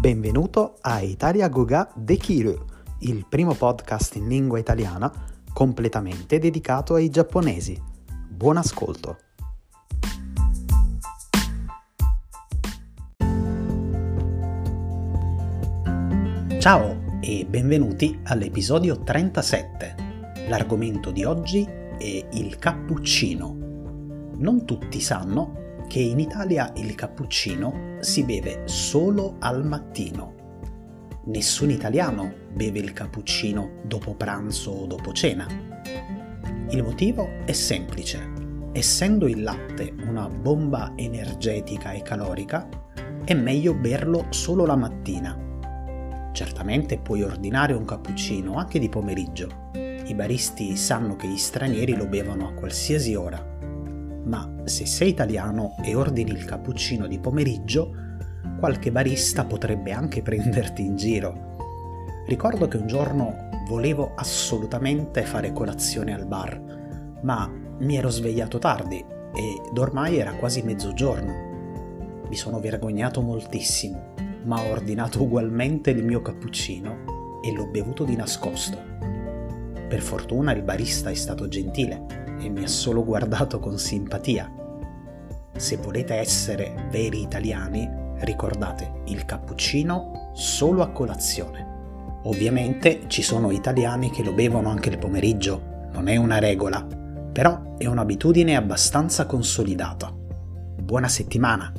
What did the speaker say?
Benvenuto a Italia Goga Dekiru, il primo podcast in lingua italiana completamente dedicato ai giapponesi. Buon ascolto! Ciao e benvenuti all'episodio 37. L'argomento di oggi è il cappuccino. Non tutti sanno che in Italia il cappuccino si beve solo al mattino. Nessun italiano beve il cappuccino dopo pranzo o dopo cena. Il motivo è semplice. Essendo il latte una bomba energetica e calorica, è meglio berlo solo la mattina. Certamente puoi ordinare un cappuccino anche di pomeriggio. I baristi sanno che gli stranieri lo bevono a qualsiasi ora ma se sei italiano e ordini il cappuccino di pomeriggio, qualche barista potrebbe anche prenderti in giro. Ricordo che un giorno volevo assolutamente fare colazione al bar, ma mi ero svegliato tardi ed ormai era quasi mezzogiorno. Mi sono vergognato moltissimo, ma ho ordinato ugualmente il mio cappuccino e l'ho bevuto di nascosto. Per fortuna il barista è stato gentile e mi ha solo guardato con simpatia. Se volete essere veri italiani, ricordate il cappuccino solo a colazione. Ovviamente ci sono italiani che lo bevono anche il pomeriggio, non è una regola, però è un'abitudine abbastanza consolidata. Buona settimana!